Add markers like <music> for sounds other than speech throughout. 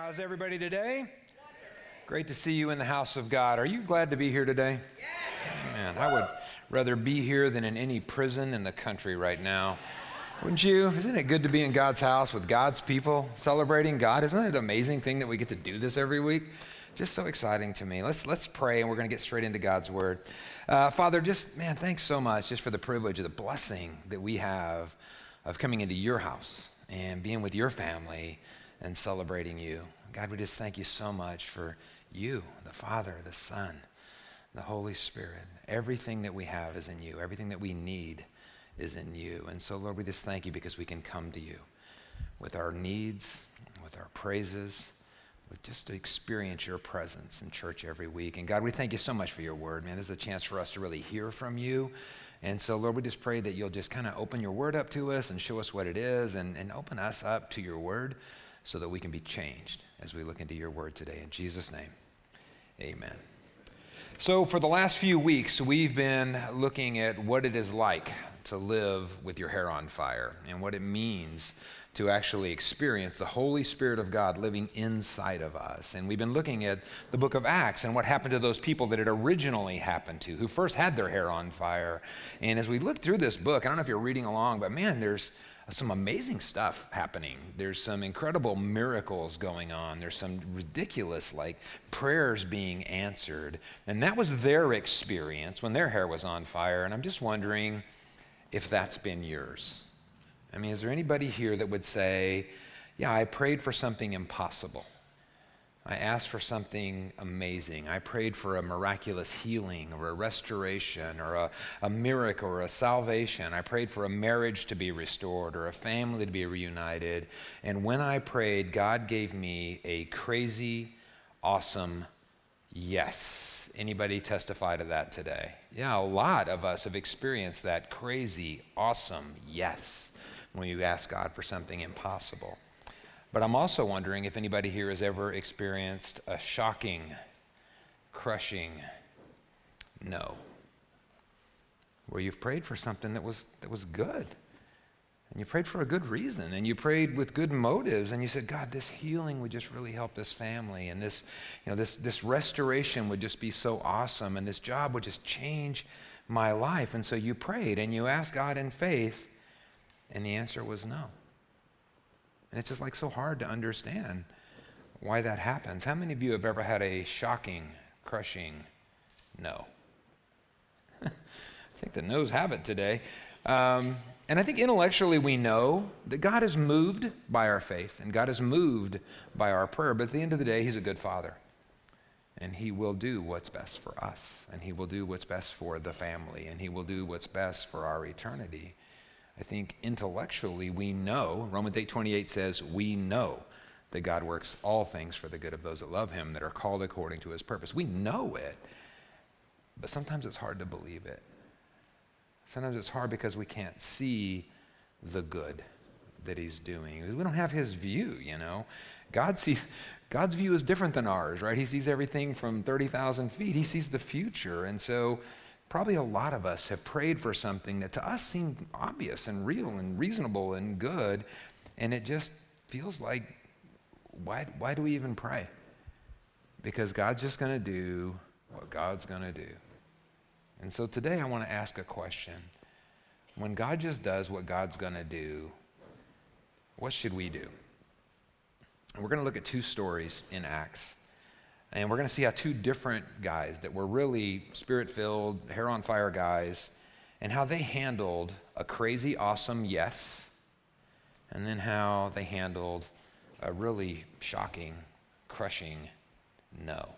How's everybody today? Great to see you in the house of God. Are you glad to be here today? Yes. Man, I would rather be here than in any prison in the country right now. Wouldn't you? Isn't it good to be in God's house with God's people celebrating God? Isn't it an amazing thing that we get to do this every week? Just so exciting to me. Let's, let's pray and we're going to get straight into God's word. Uh, Father, just, man, thanks so much just for the privilege of the blessing that we have of coming into your house and being with your family and celebrating you. God, we just thank you so much for you, the Father, the Son, the Holy Spirit. Everything that we have is in you, everything that we need is in you. And so, Lord, we just thank you because we can come to you with our needs, with our praises, with just to experience your presence in church every week. And God, we thank you so much for your word, man. This is a chance for us to really hear from you. And so, Lord, we just pray that you'll just kind of open your word up to us and show us what it is and, and open us up to your word so that we can be changed as we look into your word today. In Jesus' name, amen. So, for the last few weeks, we've been looking at what it is like to live with your hair on fire and what it means to actually experience the Holy Spirit of God living inside of us. And we've been looking at the book of Acts and what happened to those people that it originally happened to, who first had their hair on fire. And as we look through this book, I don't know if you're reading along, but man, there's some amazing stuff happening. There's some incredible miracles going on. There's some ridiculous, like, prayers being answered. And that was their experience when their hair was on fire. And I'm just wondering if that's been yours. I mean, is there anybody here that would say, Yeah, I prayed for something impossible? I asked for something amazing. I prayed for a miraculous healing or a restoration or a, a, miracle or a salvation. I prayed for a marriage to be restored or a family to be reunited. And when I prayed, God gave me a crazy, awesome yes. Anybody testify to that today? Yeah, a lot of us have experienced that crazy, awesome yes when you ask God for something impossible. But I'm also wondering if anybody here has ever experienced a shocking, crushing no. Where you've prayed for something that was, that was good. And you prayed for a good reason. And you prayed with good motives. And you said, God, this healing would just really help this family. And this, you know, this, this restoration would just be so awesome. And this job would just change my life. And so you prayed and you asked God in faith. And the answer was no. And it's just like so hard to understand why that happens. How many of you have ever had a shocking, crushing no? <laughs> I think the no's have it today. Um, and I think intellectually we know that God is moved by our faith and God is moved by our prayer. But at the end of the day, He's a good Father. And He will do what's best for us. And He will do what's best for the family. And He will do what's best for our eternity. I think intellectually we know, Romans 8:28 says, we know that God works all things for the good of those that love him that are called according to his purpose. We know it. But sometimes it's hard to believe it. Sometimes it's hard because we can't see the good that he's doing. We don't have his view, you know. God sees, God's view is different than ours, right? He sees everything from 30,000 feet. He sees the future. And so probably a lot of us have prayed for something that to us seemed obvious and real and reasonable and good, and it just feels like, why, why do we even pray? Because God's just going to do what God's going to do. And so today I want to ask a question. When God just does what God's going to do, what should we do? And we're going to look at two stories in Acts. And we're going to see how two different guys that were really spirit filled, hair on fire guys, and how they handled a crazy, awesome yes, and then how they handled a really shocking, crushing no.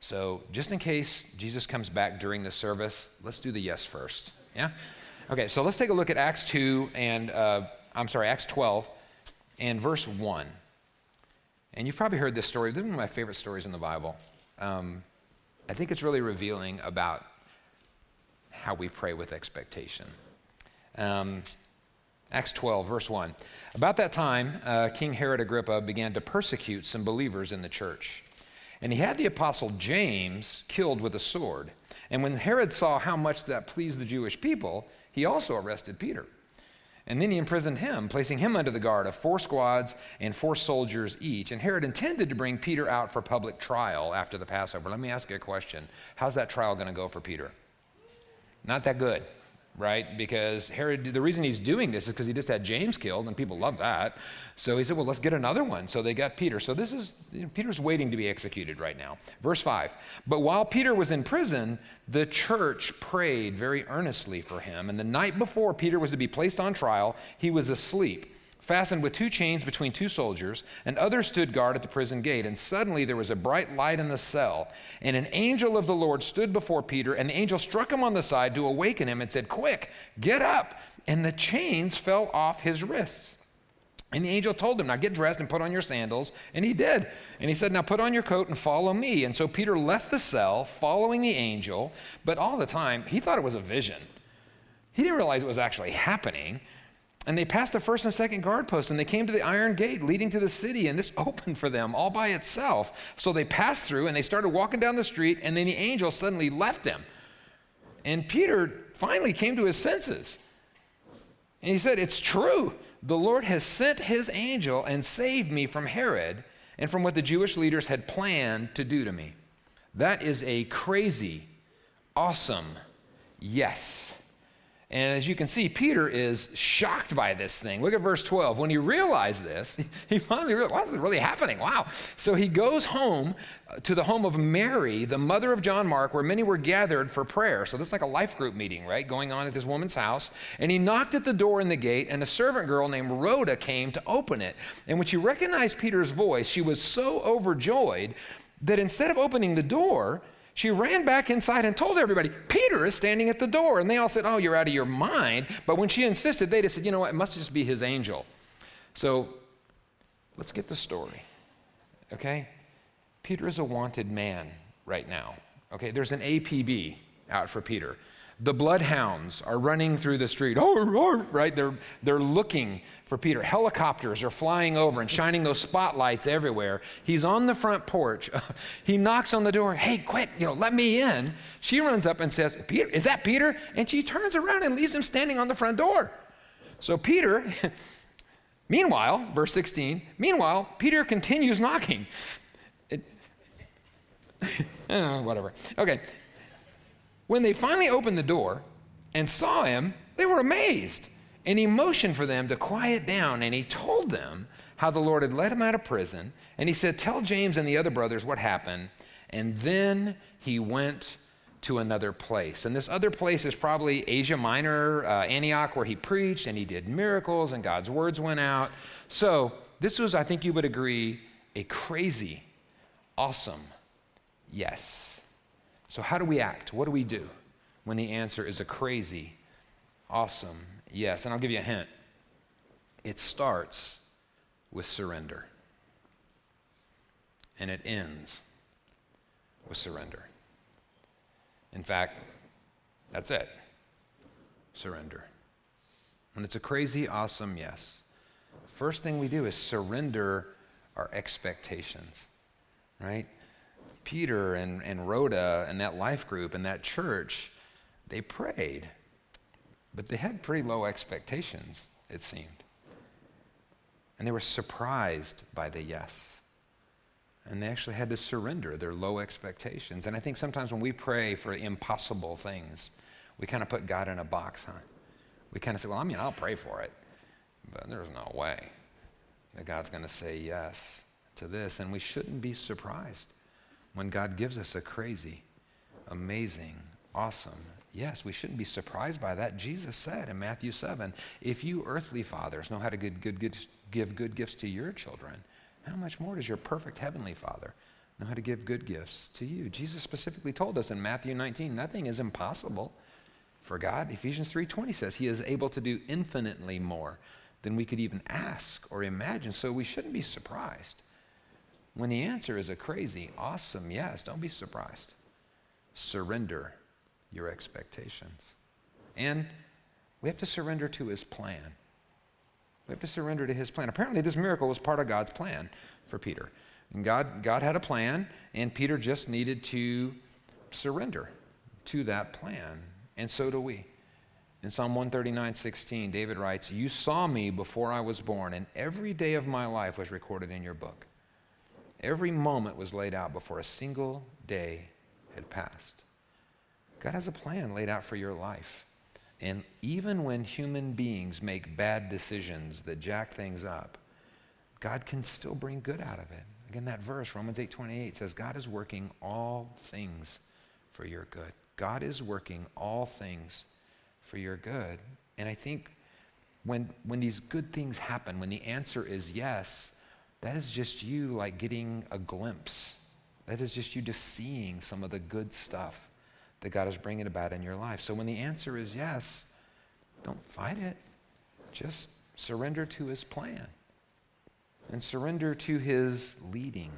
So, just in case Jesus comes back during the service, let's do the yes first. Yeah? Okay, so let's take a look at Acts 2 and, uh, I'm sorry, Acts 12 and verse 1. And you've probably heard this story. This is one of my favorite stories in the Bible. Um, I think it's really revealing about how we pray with expectation. Um, Acts 12, verse 1. About that time, uh, King Herod Agrippa began to persecute some believers in the church. And he had the apostle James killed with a sword. And when Herod saw how much that pleased the Jewish people, he also arrested Peter. And then he imprisoned him, placing him under the guard of four squads and four soldiers each. And Herod intended to bring Peter out for public trial after the Passover. Let me ask you a question How's that trial going to go for Peter? Not that good right? Because Herod, the reason he's doing this is because he just had James killed, and people love that. So he said, well, let's get another one. So they got Peter. So this is, you know, Peter's waiting to be executed right now. Verse 5 But while Peter was in prison, the church prayed very earnestly for him. And the night before Peter was to be placed on trial, he was asleep fastened with two chains between two soldiers, and others stood guard at the prison gate. And suddenly there was a bright light in the cell, and an angel of the Lord stood before Peter, and the angel struck him on the side to awaken him and said, Quick, get up. And the chains fell off his wrists. And the angel told him, Now get dressed and put on your sandals. And he did. And he said, Now put on your coat and follow me. And so Peter left the cell, following the angel, but all the time, he thought it was a vision. He didn't realize it was actually happening. And they passed the first and second guard posts and they came to the iron gate leading to the city, and this <laughs> opened for them all by itself. So they passed through and they started walking down the street, and then the angel suddenly left them. And Peter finally came to his senses. And he said, It's true. The Lord has sent his angel and saved me from Herod and from what the Jewish leaders had planned to do to me. That is a crazy, awesome yes. And as you can see, Peter is shocked by this thing. Look at verse 12. When he realized this, <laughs> he finally realized, wow, this is really happening. Wow. So he goes home uh, to the home of Mary, the mother of John Mark, where many were gathered for prayer. So this is like a life group meeting, right? Going on at this woman's house. And he knocked at the door in the gate, and a servant girl named Rhoda came to open it. And when she recognized Peter's voice, she was so overjoyed that instead of opening the door, she ran back inside and told everybody, Peter is standing at the door. And they all said, Oh, you're out of your mind. But when she insisted, they just said, You know what? It must just be his angel. So let's get the story. Okay? Peter is a wanted man right now. Okay? There's an APB out for Peter. The bloodhounds are running through the street. Oh, right? They're, they're looking for Peter. Helicopters are flying over and shining those spotlights everywhere. He's on the front porch. <laughs> he knocks on the door. Hey, quick, you know, let me in. She runs up and says, Peter, is that Peter? And she turns around and leaves him standing on the front door. So Peter, <laughs> meanwhile, verse 16, meanwhile, Peter continues knocking. It, <laughs> uh, whatever. Okay, when they finally opened the door and saw him, they were amazed. And he motioned for them to quiet down, and he told them how the Lord had let him out of prison. And he said, Tell James and the other brothers what happened. And then he went to another place. And this other place is probably Asia Minor, uh, Antioch, where he preached and he did miracles and God's words went out. So this was, I think you would agree, a crazy, awesome yes. So, how do we act? What do we do when the answer is a crazy, awesome yes? And I'll give you a hint it starts with surrender, and it ends with surrender. In fact, that's it surrender. When it's a crazy, awesome yes, first thing we do is surrender our expectations, right? Peter and, and Rhoda and that life group and that church, they prayed, but they had pretty low expectations, it seemed. And they were surprised by the yes. And they actually had to surrender their low expectations. And I think sometimes when we pray for impossible things, we kind of put God in a box, huh? We kind of say, well, I mean, I'll pray for it, but there's no way that God's going to say yes to this. And we shouldn't be surprised when God gives us a crazy, amazing, awesome Yes, we shouldn't be surprised by that. Jesus said in Matthew 7 if you earthly fathers know how to give good, good, give good gifts to your children, how much more does your perfect heavenly Father know how to give good gifts to you? Jesus specifically told us in Matthew 19 nothing is impossible for God. Ephesians 3:20 says he is able to do infinitely more than we could even ask or imagine. So we shouldn't be surprised. When the answer is a crazy, awesome yes, don't be surprised. Surrender your expectations. And we have to surrender to his plan. We have to surrender to his plan. Apparently, this miracle was part of God's plan for Peter. And God, God had a plan, and Peter just needed to surrender to that plan. And so do we. In Psalm 139, 16, David writes, You saw me before I was born, and every day of my life was recorded in your book. Every moment was laid out before a single day had passed. God has a plan laid out for your life. And even when human beings make bad decisions that jack things up, God can still bring good out of it. Again, that verse, Romans 8 28, says, God is working all things for your good. God is working all things for your good. And I think when, when these good things happen, when the answer is yes, that is just you like getting a glimpse. That is just you just seeing some of the good stuff that God is bringing about in your life. So when the answer is yes, don't fight it. Just surrender to his plan and surrender to his leading.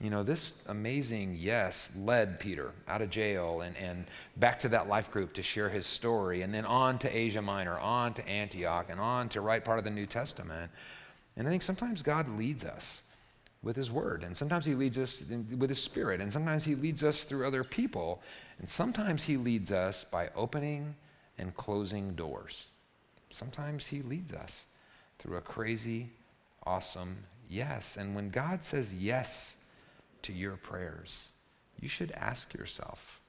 You know, this amazing yes led Peter out of jail and, and back to that life group to share his story, and then on to Asia Minor, on to Antioch, and on to write part of the New Testament. And I think sometimes God leads us with his word, and sometimes he leads us in, with his spirit, and sometimes he leads us through other people, and sometimes he leads us by opening and closing doors. Sometimes he leads us through a crazy, awesome yes. And when God says yes, to your prayers, you should ask yourself,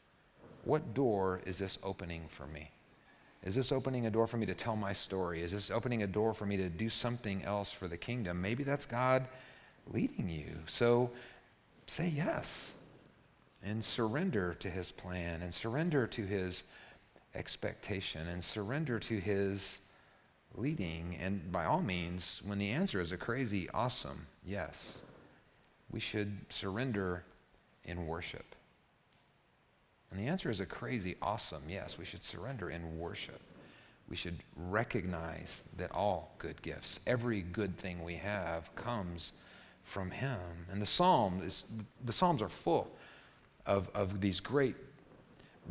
what door is this opening for me? Is this opening a door for me to tell my story? Is this opening a door for me to do something else for the kingdom? Maybe that's God leading you. So say yes and surrender to his plan and surrender to his expectation and surrender to his leading. And by all means, when the answer is a crazy, awesome yes, we should surrender in worship? And the answer is a crazy awesome yes. We should surrender in worship. We should recognize that all good gifts, every good thing we have, comes from Him. And the Psalm is, the Psalms are full of, of these great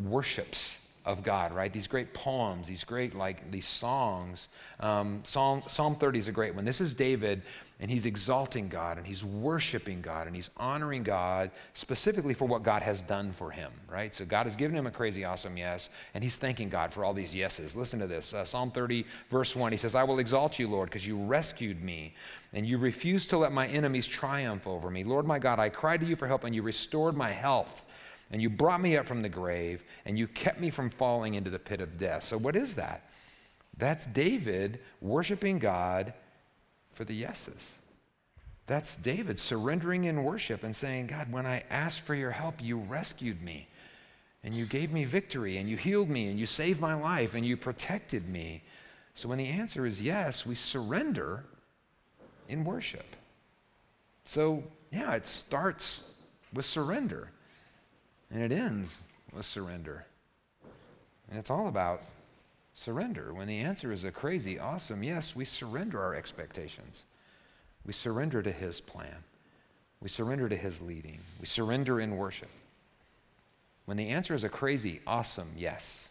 worships of God, right? These great poems, these great, like, these songs. Um, Psalm, Psalm 30 is a great one. This is David and he's exalting God and he's worshiping God and he's honoring God specifically for what God has done for him, right? So God has given him a crazy awesome yes, and he's thanking God for all these yeses. Listen to this uh, Psalm 30, verse 1. He says, I will exalt you, Lord, because you rescued me and you refused to let my enemies triumph over me. Lord my God, I cried to you for help and you restored my health. And you brought me up from the grave, and you kept me from falling into the pit of death. So, what is that? That's David worshiping God for the yeses. That's David surrendering in worship and saying, God, when I asked for your help, you rescued me and you gave me victory and you healed me and you saved my life and you protected me. So when the answer is yes, we surrender in worship. So, yeah, it starts with surrender and it ends with surrender. And it's all about surrender. When the answer is a crazy, awesome yes, we surrender our expectations. We surrender to His plan. We surrender to His leading. We surrender in worship. When the answer is a crazy, awesome yes,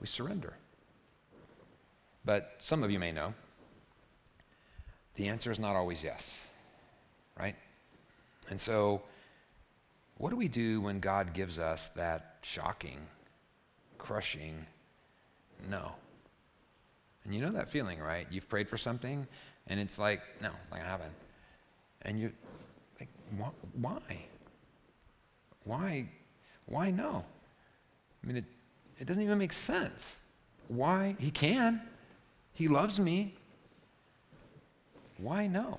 we surrender. But some of you may know the answer is not always yes, right? And so, what do we do when God gives us that shocking, crushing, no. And you know that feeling, right? You've prayed for something and it's like, no, it's not gonna happen. And you're like, why? Why? Why no? I mean, it, it doesn't even make sense. Why? He can. He loves me. Why no?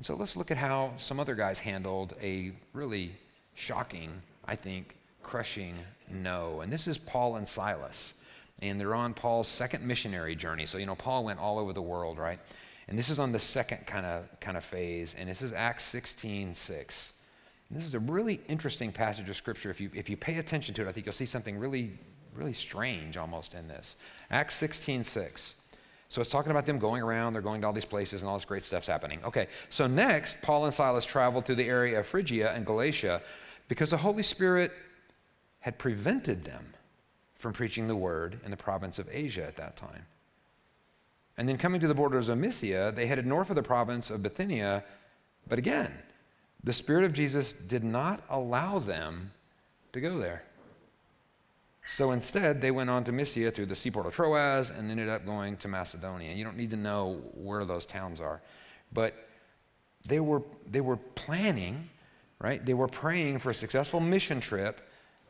And so let's look at how some other guys handled a really shocking, I think, crushing no. And this is Paul and Silas and they're on Paul's second missionary journey. So, you know, Paul went all over the world, right? And this is on the second kind of kind of phase, and this is Acts 16, 6. And this is a really interesting passage of scripture. If you if you pay attention to it, I think you'll see something really, really strange almost in this. Acts 16, 6. So it's talking about them going around, they're going to all these places, and all this great stuff's happening. Okay, so next, Paul and Silas traveled through the area of Phrygia and Galatia because the Holy Spirit had prevented them from preaching the word in the province of Asia at that time. And then coming to the borders of Mysia, they headed north of the province of Bithynia. But again, the Spirit of Jesus did not allow them to go there. So instead, they went on to Mysia through the seaport of Troas and ended up going to Macedonia. You don't need to know where those towns are. But they were, they were planning, right? They were praying for a successful mission trip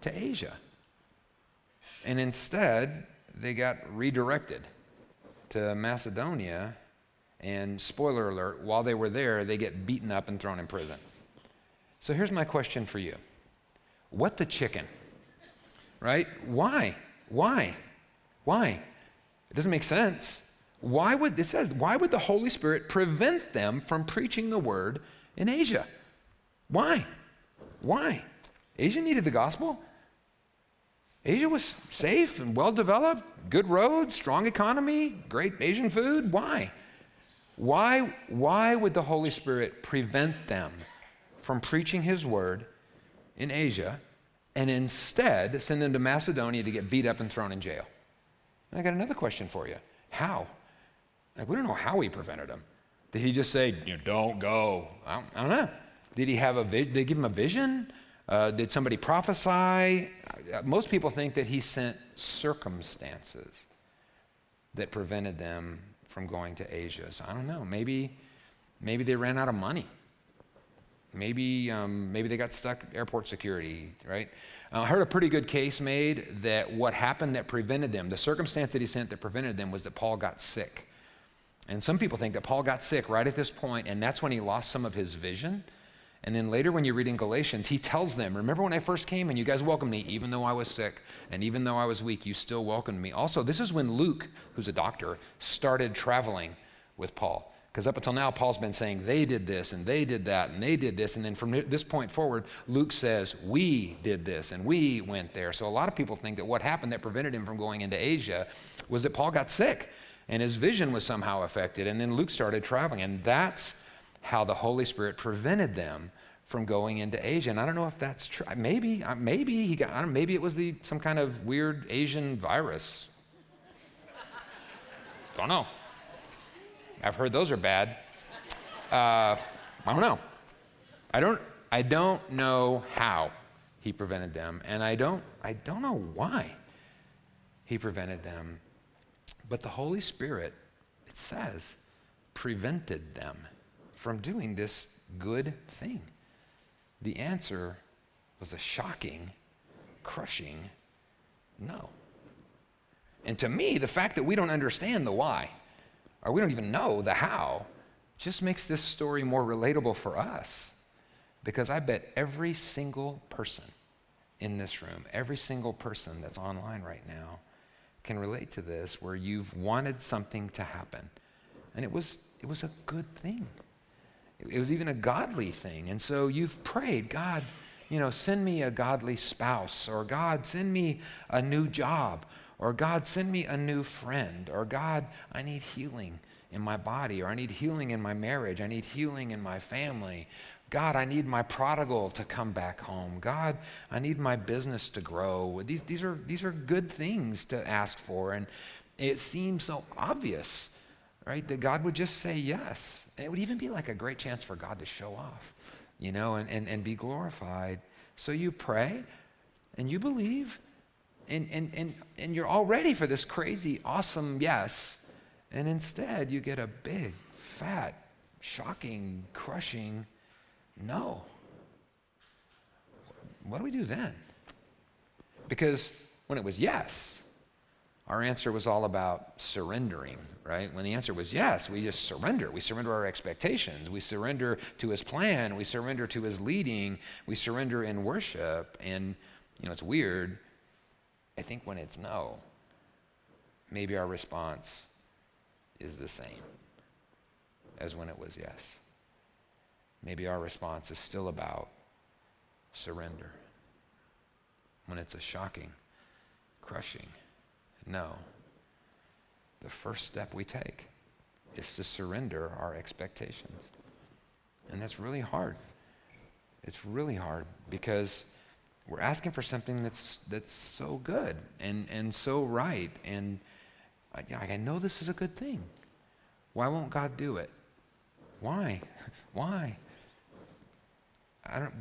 to Asia. And instead, they got redirected to Macedonia. And spoiler alert, while they were there, they get beaten up and thrown in prison. So here's my question for you What the chicken? Right? Why? Why? Why? It doesn't make sense. Why would, it says, why would the Holy Spirit prevent them from preaching the word in Asia? Why? Why? Asia needed the gospel. Asia was safe and well developed, good roads, strong economy, great Asian food. Why? Why, why would the Holy Spirit prevent them from preaching his word in Asia and instead send them to Macedonia to get beat up and thrown in jail? And I got another question for you. How? Like, we don't know how he prevented them. Did he just say, you don't go? I don't, I don't know. Did he have a did they give him a vision? Uh, did somebody prophesy? Uh, most people think that he sent circumstances that prevented them from going to Asia. So I don't know. Maybe, maybe they ran out of money. Maybe, um, maybe they got stuck airport security, right? Uh, I heard a pretty good case made that what happened that prevented them, the circumstance that he sent that prevented them was that Paul got sick. And some people think that Paul got sick right at this point, and that's when he lost some of his vision. And then later, when you read in Galatians, he tells them, Remember when I first came and you guys welcomed me, even though I was sick and even though I was weak, you still welcomed me. Also, this is when Luke, who's a doctor, started traveling with Paul. Because up until now, Paul's been saying they did this and they did that and they did this. And then from this point forward, Luke says, We did this and we went there. So a lot of people think that what happened that prevented him from going into Asia was that Paul got sick and his vision was somehow affected. And then Luke started traveling. And that's how the Holy Spirit prevented them from going into Asia. And I don't know if that's true. Maybe, uh, maybe he got. maybe it was the some kind of weird Asian virus. don't know. I've heard those are bad. Uh, I don't know. I don't. I don't know how he prevented them, and I don't. I don't know why he prevented them. But the Holy Spirit, it says, prevented them from doing this good thing? The answer was a shocking, crushing no. And to me, the fact that we don't understand the why, or we don't even know the how, just makes this story more relatable for us. Because I bet every single person in this room, every single person that's online right now, can relate to this where you've wanted something to happen. And it was, it was a good thing. It was even a godly thing. And so you've prayed, God, you know, send me a godly spouse, or God, send me a new job, or God, send me a new friend, or God, I need healing in my body, or I need healing in my marriage, I need healing in my family. God, I need my prodigal to come back home. God, I need my business to grow. These, these, are, these are good things to ask for. And it seems so obvious right? That God would just say yes. And it would even be like a great chance for God to show off, you know, and, and, and be glorified. So you pray and you believe, and, and, and, and you're all ready for this crazy, awesome yes. And instead, you get a big, fat, shocking, crushing no. What do we do then? Because when it was yes, our answer was all about surrendering, right? When the answer was yes, we just surrender. We surrender our expectations. We surrender to his plan. We surrender to his leading. We surrender in worship. And, you know, it's weird. I think when it's no, maybe our response is the same as when it was yes. Maybe our response is still about surrender. When it's a shocking, crushing, no. The first step we take is to surrender our expectations. And that's really hard. It's really hard because we're asking for something that's, that's so good and, and so right. And I, I know this is a good thing. Why won't God do it? Why? <laughs> Why?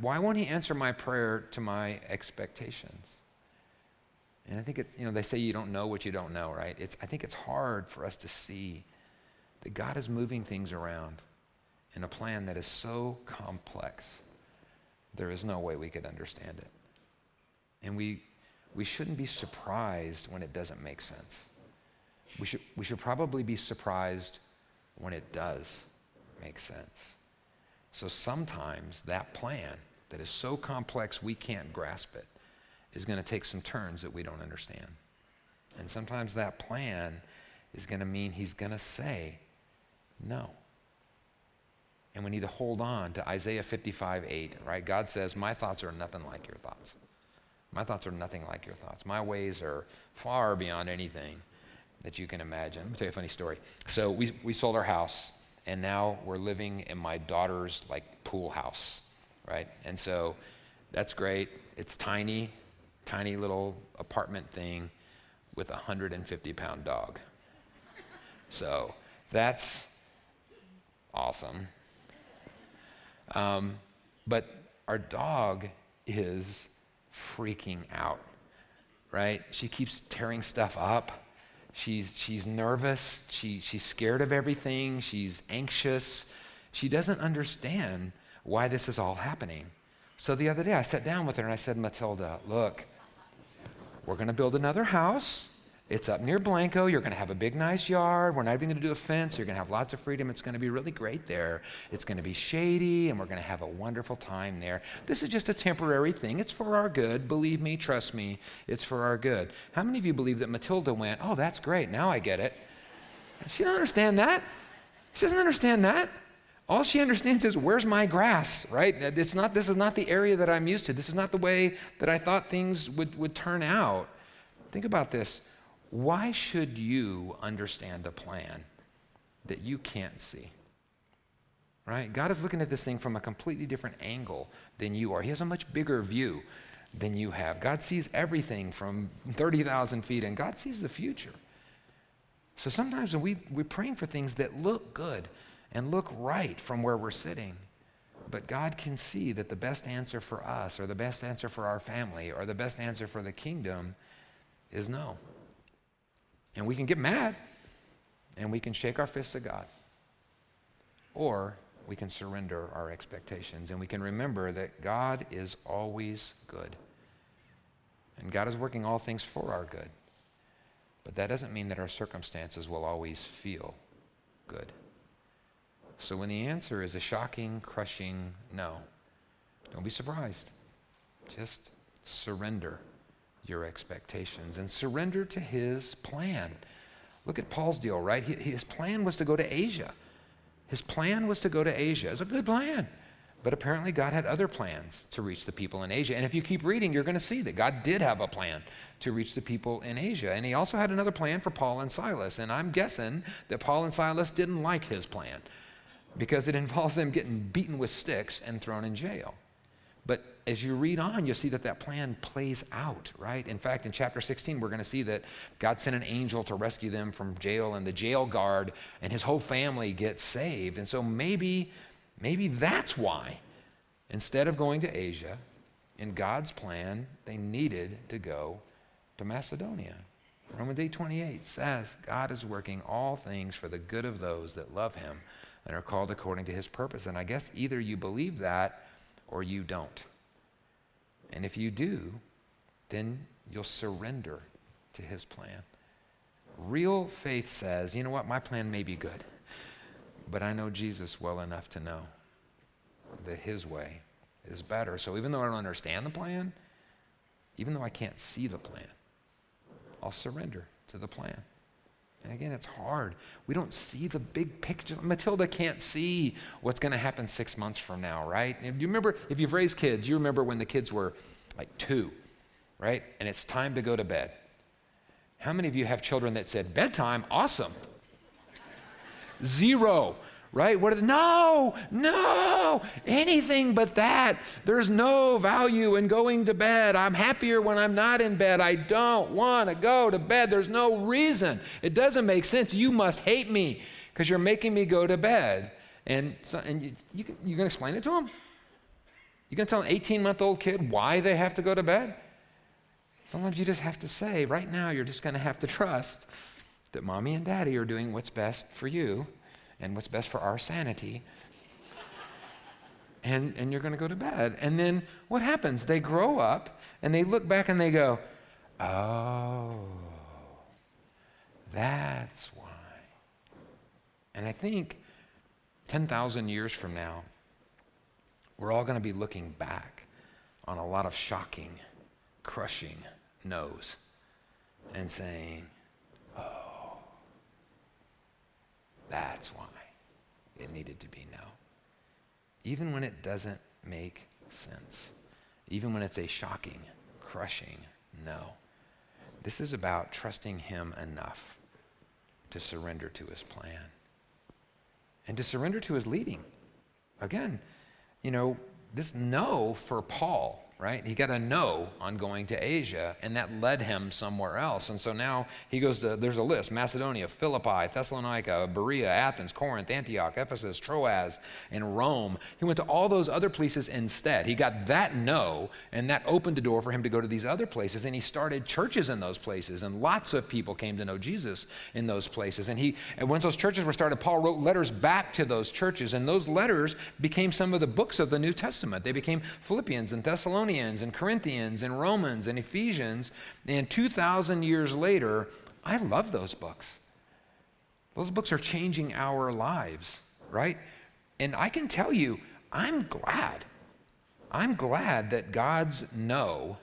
why won't He answer my prayer to my expectations? And I think it's, you know, they say you don't know what you don't know, right? It's, I think it's hard for us to see that God is moving things around in a plan that is so complex, there is no way we could understand it. And we, we shouldn't be surprised when it doesn't make sense. We should, we should probably be surprised when it does make sense. So sometimes that plan that is so complex we can't grasp it is going to take some turns that we don't understand. And sometimes that plan is going to mean he's going to say no. And we need to hold on to Isaiah 55 8, right? God says, My thoughts are nothing like your thoughts. My thoughts are nothing like your thoughts. My ways are far beyond anything that you can imagine. Let me tell you a funny story. So we, we sold our house, and now we're living in my daughter's like pool house, right? And so that's great. It's tiny, tiny little apartment thing with a 150 pound dog. So that's awesome. Um, but our dog is freaking out, right? She keeps tearing stuff up. She's, she's nervous. She, she's scared of everything. She's anxious. She doesn't understand why this is all happening. So the other day, I sat down with her and I said, Matilda, look, we're going to build another house. It's up near Blanco. You're going to have a big, nice yard. We're not even going to do a fence. You're going to have lots of freedom. It's going to be really great there. It's going to be shady, and we're going to have a wonderful time there. This is just a temporary thing. It's for our good. Believe me, trust me, it's for our good. How many of you believe that Matilda went, Oh, that's great. Now I get it? She doesn't understand that. She doesn't understand that. All she understands is, Where's my grass, right? It's not, this is not the area that I'm used to. This is not the way that I thought things would, would turn out. Think about this why should you understand a plan that you can't see? Right? God is looking at this thing from a completely different angle than you are. He has a much bigger view than you have. God sees everything from 30,000 feet, and God sees the future. So sometimes when we, we're praying for things that look good and look right from where we're sitting, but God can see that the best answer for us, or the best answer for our family, or the best answer for the kingdom is no. And we can get mad and we can shake our fists at God. Or we can surrender our expectations and we can remember that God is always good. And God is working all things for our good. But that doesn't mean that our circumstances will always feel good. So when the answer is a shocking, crushing no, don't be surprised. Just surrender your expectations and surrender to his plan. Look at Paul's deal, right? His plan was to go to Asia. His plan was to go to Asia. It's a good plan. But apparently, God had other plans to reach the people in Asia. And if you keep reading, you're going to see that God did have a plan to reach the people in Asia. And He also had another plan for Paul and Silas. And I'm guessing that Paul and Silas didn't like his plan because it involves them getting beaten with sticks and thrown in jail. As you read on, you'll see that that plan plays out, right? In fact, in chapter 16, we're going to see that God sent an angel to rescue them from jail, and the jail guard and his whole family get saved. And so maybe, maybe that's why, instead of going to Asia, in God's plan, they needed to go to Macedonia. Romans 8:28 says, God is working all things for the good of those that love him and are called according to his purpose. And I guess either you believe that or you don't. And if you do, then you'll surrender to his plan. Real faith says, you know what, my plan may be good, but I know Jesus well enough to know that his way is better. So even though I don't understand the plan, even though I can't see the plan, I'll surrender to the plan. And again, it's hard. We don't see the big picture. Matilda can't see what's going to happen six months from now, right? Do you remember, if you've raised kids, you remember when the kids were like two, right? And it's time to go to bed. How many of you have children that said, bedtime? Awesome. Zero right? What are the, no, no, anything but that. There's no value in going to bed. I'm happier when I'm not in bed. I don't want to go to bed. There's no reason. It doesn't make sense. You must hate me because you're making me go to bed. And, so, and you, you, you're going to explain it to them? You're going to tell an 18 month old kid why they have to go to bed? Sometimes you just have to say, right now, you're just going to have to trust that mommy and daddy are doing what's best for you and what's best for our sanity. and, and you're going to go to bed. And then what happens? They grow up and they look back and they go, oh, that's why. And I think 10,000 years from now, we're all going to be looking back on a lot of shocking, crushing no's and saying, oh, that's why it needed to be no. Even when it doesn't make sense, even when it's a shocking, crushing no. This is about trusting Him enough to surrender to His plan and to surrender to His leading. Again, you know, this no for Paul right? He got a no on going to Asia, and that led him somewhere else. And so now he goes to, there's a list Macedonia, Philippi, Thessalonica, Berea, Athens, Corinth, Antioch, Ephesus, Troas, and Rome. He went to all those other places instead. He got that no, and that opened the door for him to go to these other places. And he started churches in those places, and lots of people came to know Jesus in those places. And he, and once those churches were started, Paul wrote letters back to those churches, and those letters became some of the books of the New Testament. They became Philippians and Thessalonians Thessalonians and Corinthians and Romans and Ephesians. And 2,000 years later, I love those books. Those books are changing our lives, right? And I can tell you, I'm glad. I'm glad that God's no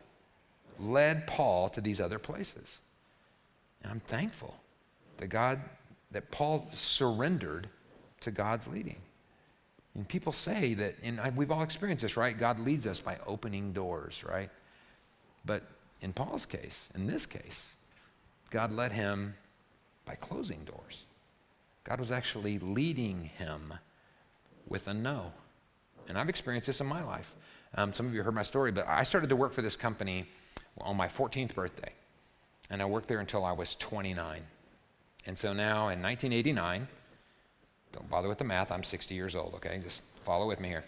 led Paul to these other places. And I'm thankful that God, that Paul surrendered to God's leading. And people say that, and we've all experienced this, right? God leads us by opening doors, right? But in Paul's case, in this case, God led him by closing doors. God was actually leading him with a no. And I've experienced this in my life. Um, some of you heard my story, but I started to work for this company on my 14th birthday. And I worked there until I was 29. And so now in 1989, don't bother with the math. I'm 60 years old, okay? Just follow with me here.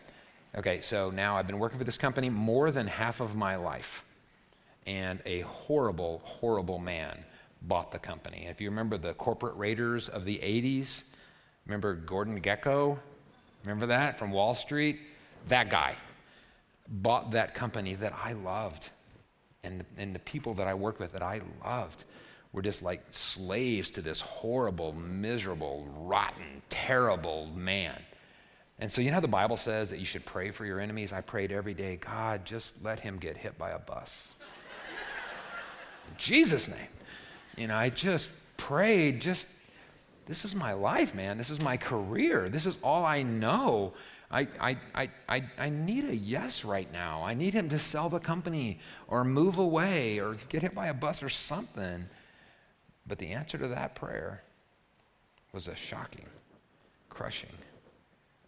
Okay, so now I've been working for this company more than half of my life. And a horrible, horrible man bought the company. If you remember the corporate raiders of the 80s, remember Gordon Gekko? Remember that from Wall Street? That guy bought that company that I loved and and the people that I worked with that I loved were just like slaves to this horrible, miserable, rotten, terrible man. And so, you know how the Bible says that you should pray for your enemies? I prayed every day, God, just let him get hit by a bus. In Jesus' name. You know, I just prayed, just, this is my life, man. This is my career. This is all I know. I, I, I, I, I need a yes right now. I need him to sell the company or move away or get hit by a bus or something. But the answer to that prayer was a shocking, crushing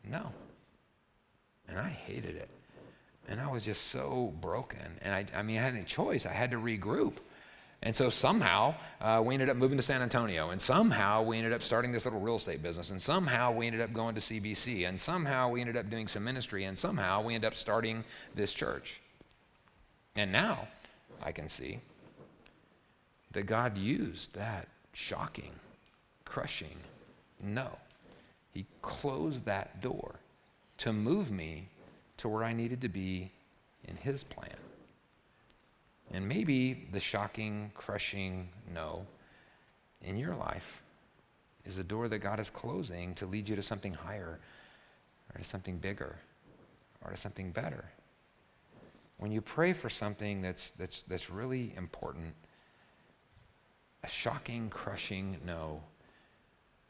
no. And I hated it. And I was just so broken. And I, I mean, I had any choice. I had to regroup. And so somehow uh, we ended up moving to San Antonio, and somehow we ended up starting this little real estate business, and somehow we ended up going to CBC, and somehow we ended up doing some ministry, and somehow we ended up starting this church. And now I can see that God used that shocking, crushing no. He closed that door to move me to where I needed to be in His plan. And maybe the shocking, crushing no in your life is a door that God is closing to lead you to something higher or to something bigger or to something better. When you pray for something that's, that's, that's really important, a shocking, crushing no,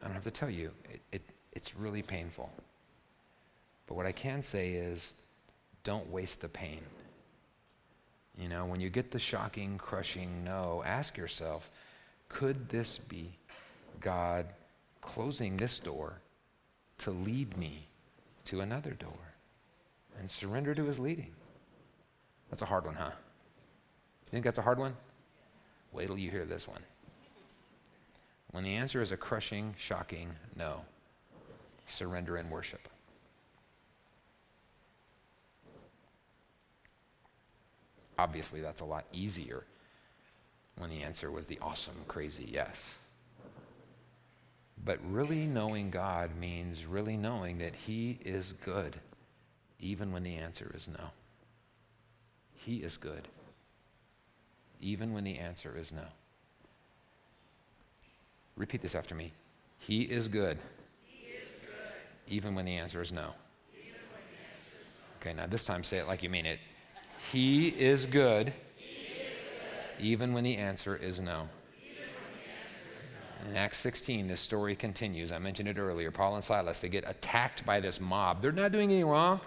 I don't have to tell you, it, it, it's really painful. But what I can say is don't waste the pain. You know, when you get the shocking, crushing no, ask yourself could this be God closing this door to lead me to another door and surrender to his leading? That's a hard one, huh? You think that's a hard one? Wait till you hear this one. When the answer is a crushing, shocking no, surrender and worship. Obviously, that's a lot easier when the answer was the awesome, crazy yes. But really knowing God means really knowing that He is good, even when the answer is no. He is good, even when the answer is no. Repeat this after me. He is good, even when the answer is no. Okay, now this time say it like you mean it. He is good, even when the answer is no. In Acts 16, this story continues. I mentioned it earlier. Paul and Silas, they get attacked by this mob. They're not doing anything wrong.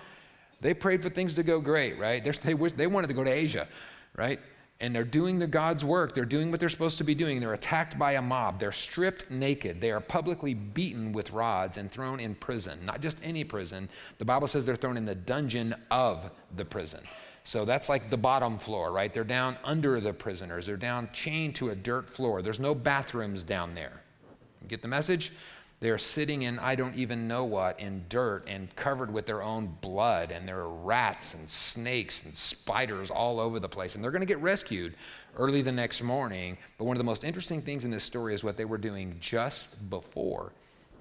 They prayed for things to go great, right? They're, they, wish, they wanted to go to Asia, right? And they're doing the God's work. They're doing what they're supposed to be doing. They're attacked by a mob. They're stripped naked. They are publicly beaten with rods and thrown in prison. Not just any prison. The Bible says they're thrown in the dungeon of the prison. So that's like the bottom floor, right? They're down under the prisoners. They're down chained to a dirt floor. There's no bathrooms down there. You get the message? They're sitting in I don't even know what, in dirt and covered with their own blood, and there are rats and snakes and spiders all over the place. And they're going to get rescued early the next morning. But one of the most interesting things in this story is what they were doing just before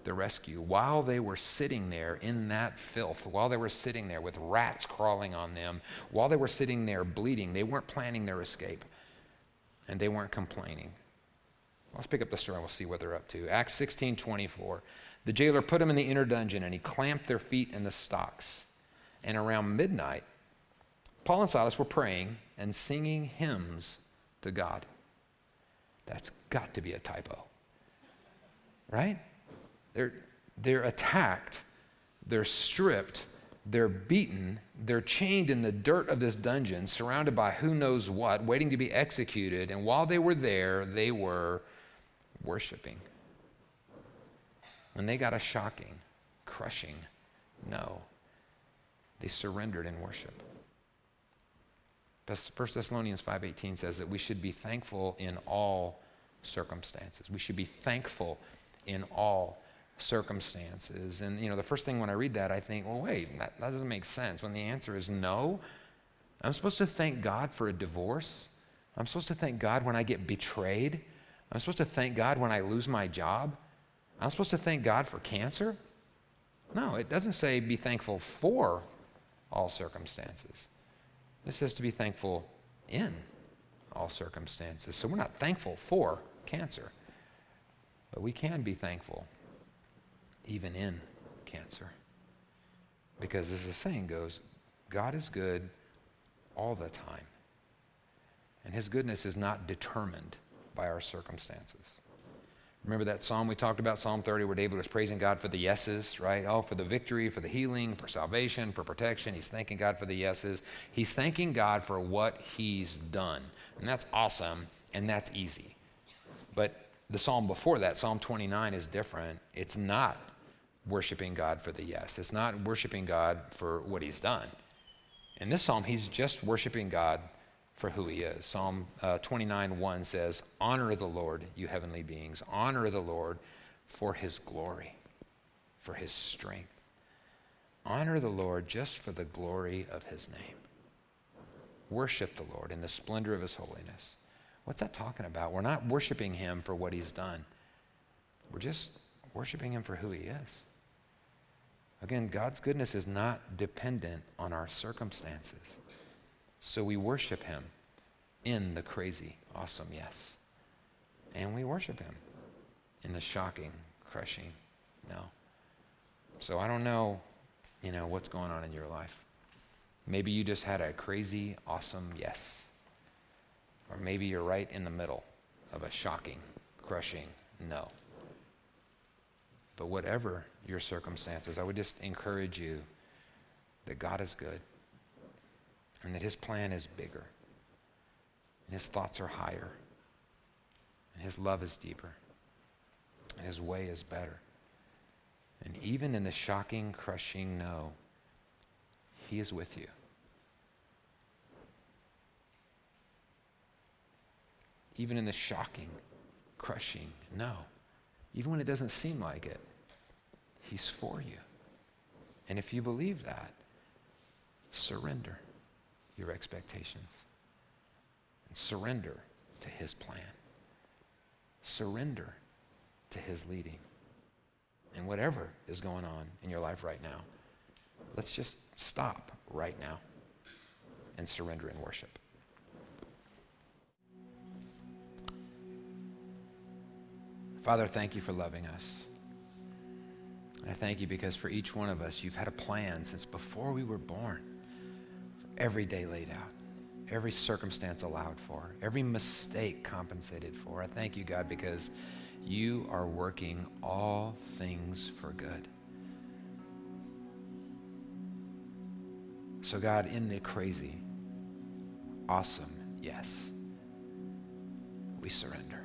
the rescue. While they were sitting there in that filth, while they were sitting there with rats crawling on them, while they were sitting there bleeding, they weren't planning their escape and they weren't complaining. Let's pick up the story and we'll see what they're up to. Acts 16 24. The jailer put them in the inner dungeon and he clamped their feet in the stocks. And around midnight, Paul and Silas were praying and singing hymns to God. That's got to be a typo, right? They're, they're attacked, they're stripped, they're beaten, they're chained in the dirt of this dungeon, surrounded by who knows what, waiting to be executed. And while they were there, they were worshiping. When they got a shocking, crushing no, they surrendered in worship. 1 Thessalonians 5:18 says that we should be thankful in all circumstances. We should be thankful in all circumstances. And you know, the first thing when I read that, I think, well, wait, that, that doesn't make sense. When the answer is no, I'm supposed to thank God for a divorce. I'm supposed to thank God when I get betrayed. I'm supposed to thank God when I lose my job. I'm supposed to thank God for cancer. No, it doesn't say be thankful for all circumstances. It says to be thankful in all circumstances. So we're not thankful for cancer, but we can be thankful even in cancer. Because as the saying goes, God is good all the time. And his goodness is not determined by our circumstances. Remember that psalm we talked about, Psalm 30, where David was praising God for the yeses, right? Oh, for the victory, for the healing, for salvation, for protection. He's thanking God for the yeses. He's thanking God for what he's done. And that's awesome, and that's easy. But the psalm before that, Psalm 29, is different. It's not worshiping God for the yes, it's not worshiping God for what he's done. In this psalm, he's just worshiping God for who he is. Psalm uh, 29 1 says, Honor the Lord, you heavenly beings. Honor the Lord for his glory, for his strength. Honor the Lord just for the glory of his name. Worship the Lord in the splendor of his holiness. What's that talking about? We're not worshiping him for what he's done, we're just worshiping him for who he is. Again, God's goodness is not dependent on our circumstances. So we worship him in the crazy, awesome yes. And we worship him in the shocking, crushing no. So I don't know, you know, what's going on in your life. Maybe you just had a crazy, awesome yes. Or maybe you're right in the middle of a shocking, crushing no. But whatever your circumstances, I would just encourage you that God is good and that his plan is bigger, and his thoughts are higher, and his love is deeper, and his way is better. And even in the shocking, crushing no, he is with you. Even in the shocking, crushing no, even when it doesn't seem like it, he's for you. And if you believe that, surrender your expectations. And surrender to His plan. Surrender to His leading. And whatever is going on in your life right now, let's just stop right now and surrender in worship. Father, thank you for loving us. I thank you because for each one of us, you've had a plan since before we were born. Every day laid out, every circumstance allowed for, every mistake compensated for. I thank you, God, because you are working all things for good. So, God, in the crazy, awesome yes, we surrender.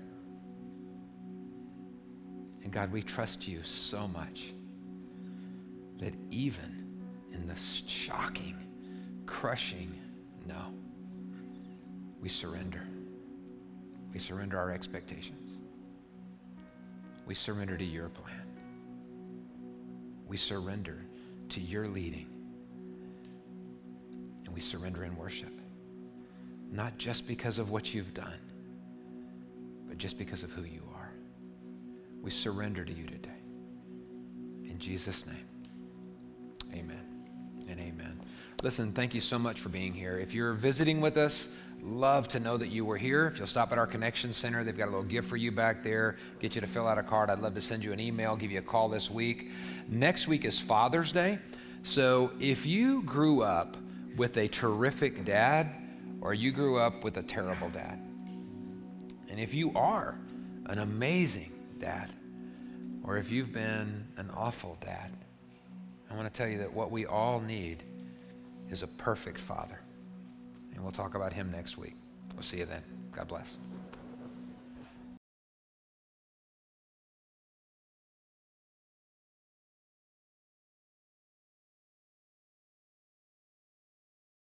And God, we trust you so much that even in the shocking, crushing no, we surrender. We surrender our expectations. We surrender to your plan. We surrender to your leading. And we surrender in worship. Not just because of what you've done, but just because of who you are. We surrender to you today. In Jesus' name, amen and amen. Listen, thank you so much for being here. If you're visiting with us, love to know that you were here. If you'll stop at our connection center, they've got a little gift for you back there. Get you to fill out a card. I'd love to send you an email, give you a call this week. Next week is Father's Day. So if you grew up with a terrific dad or you grew up with a terrible dad, and if you are an amazing dad, or if you've been an awful dad, I want to tell you that what we all need is a perfect father. And we'll talk about him next week. We'll see you then. God bless.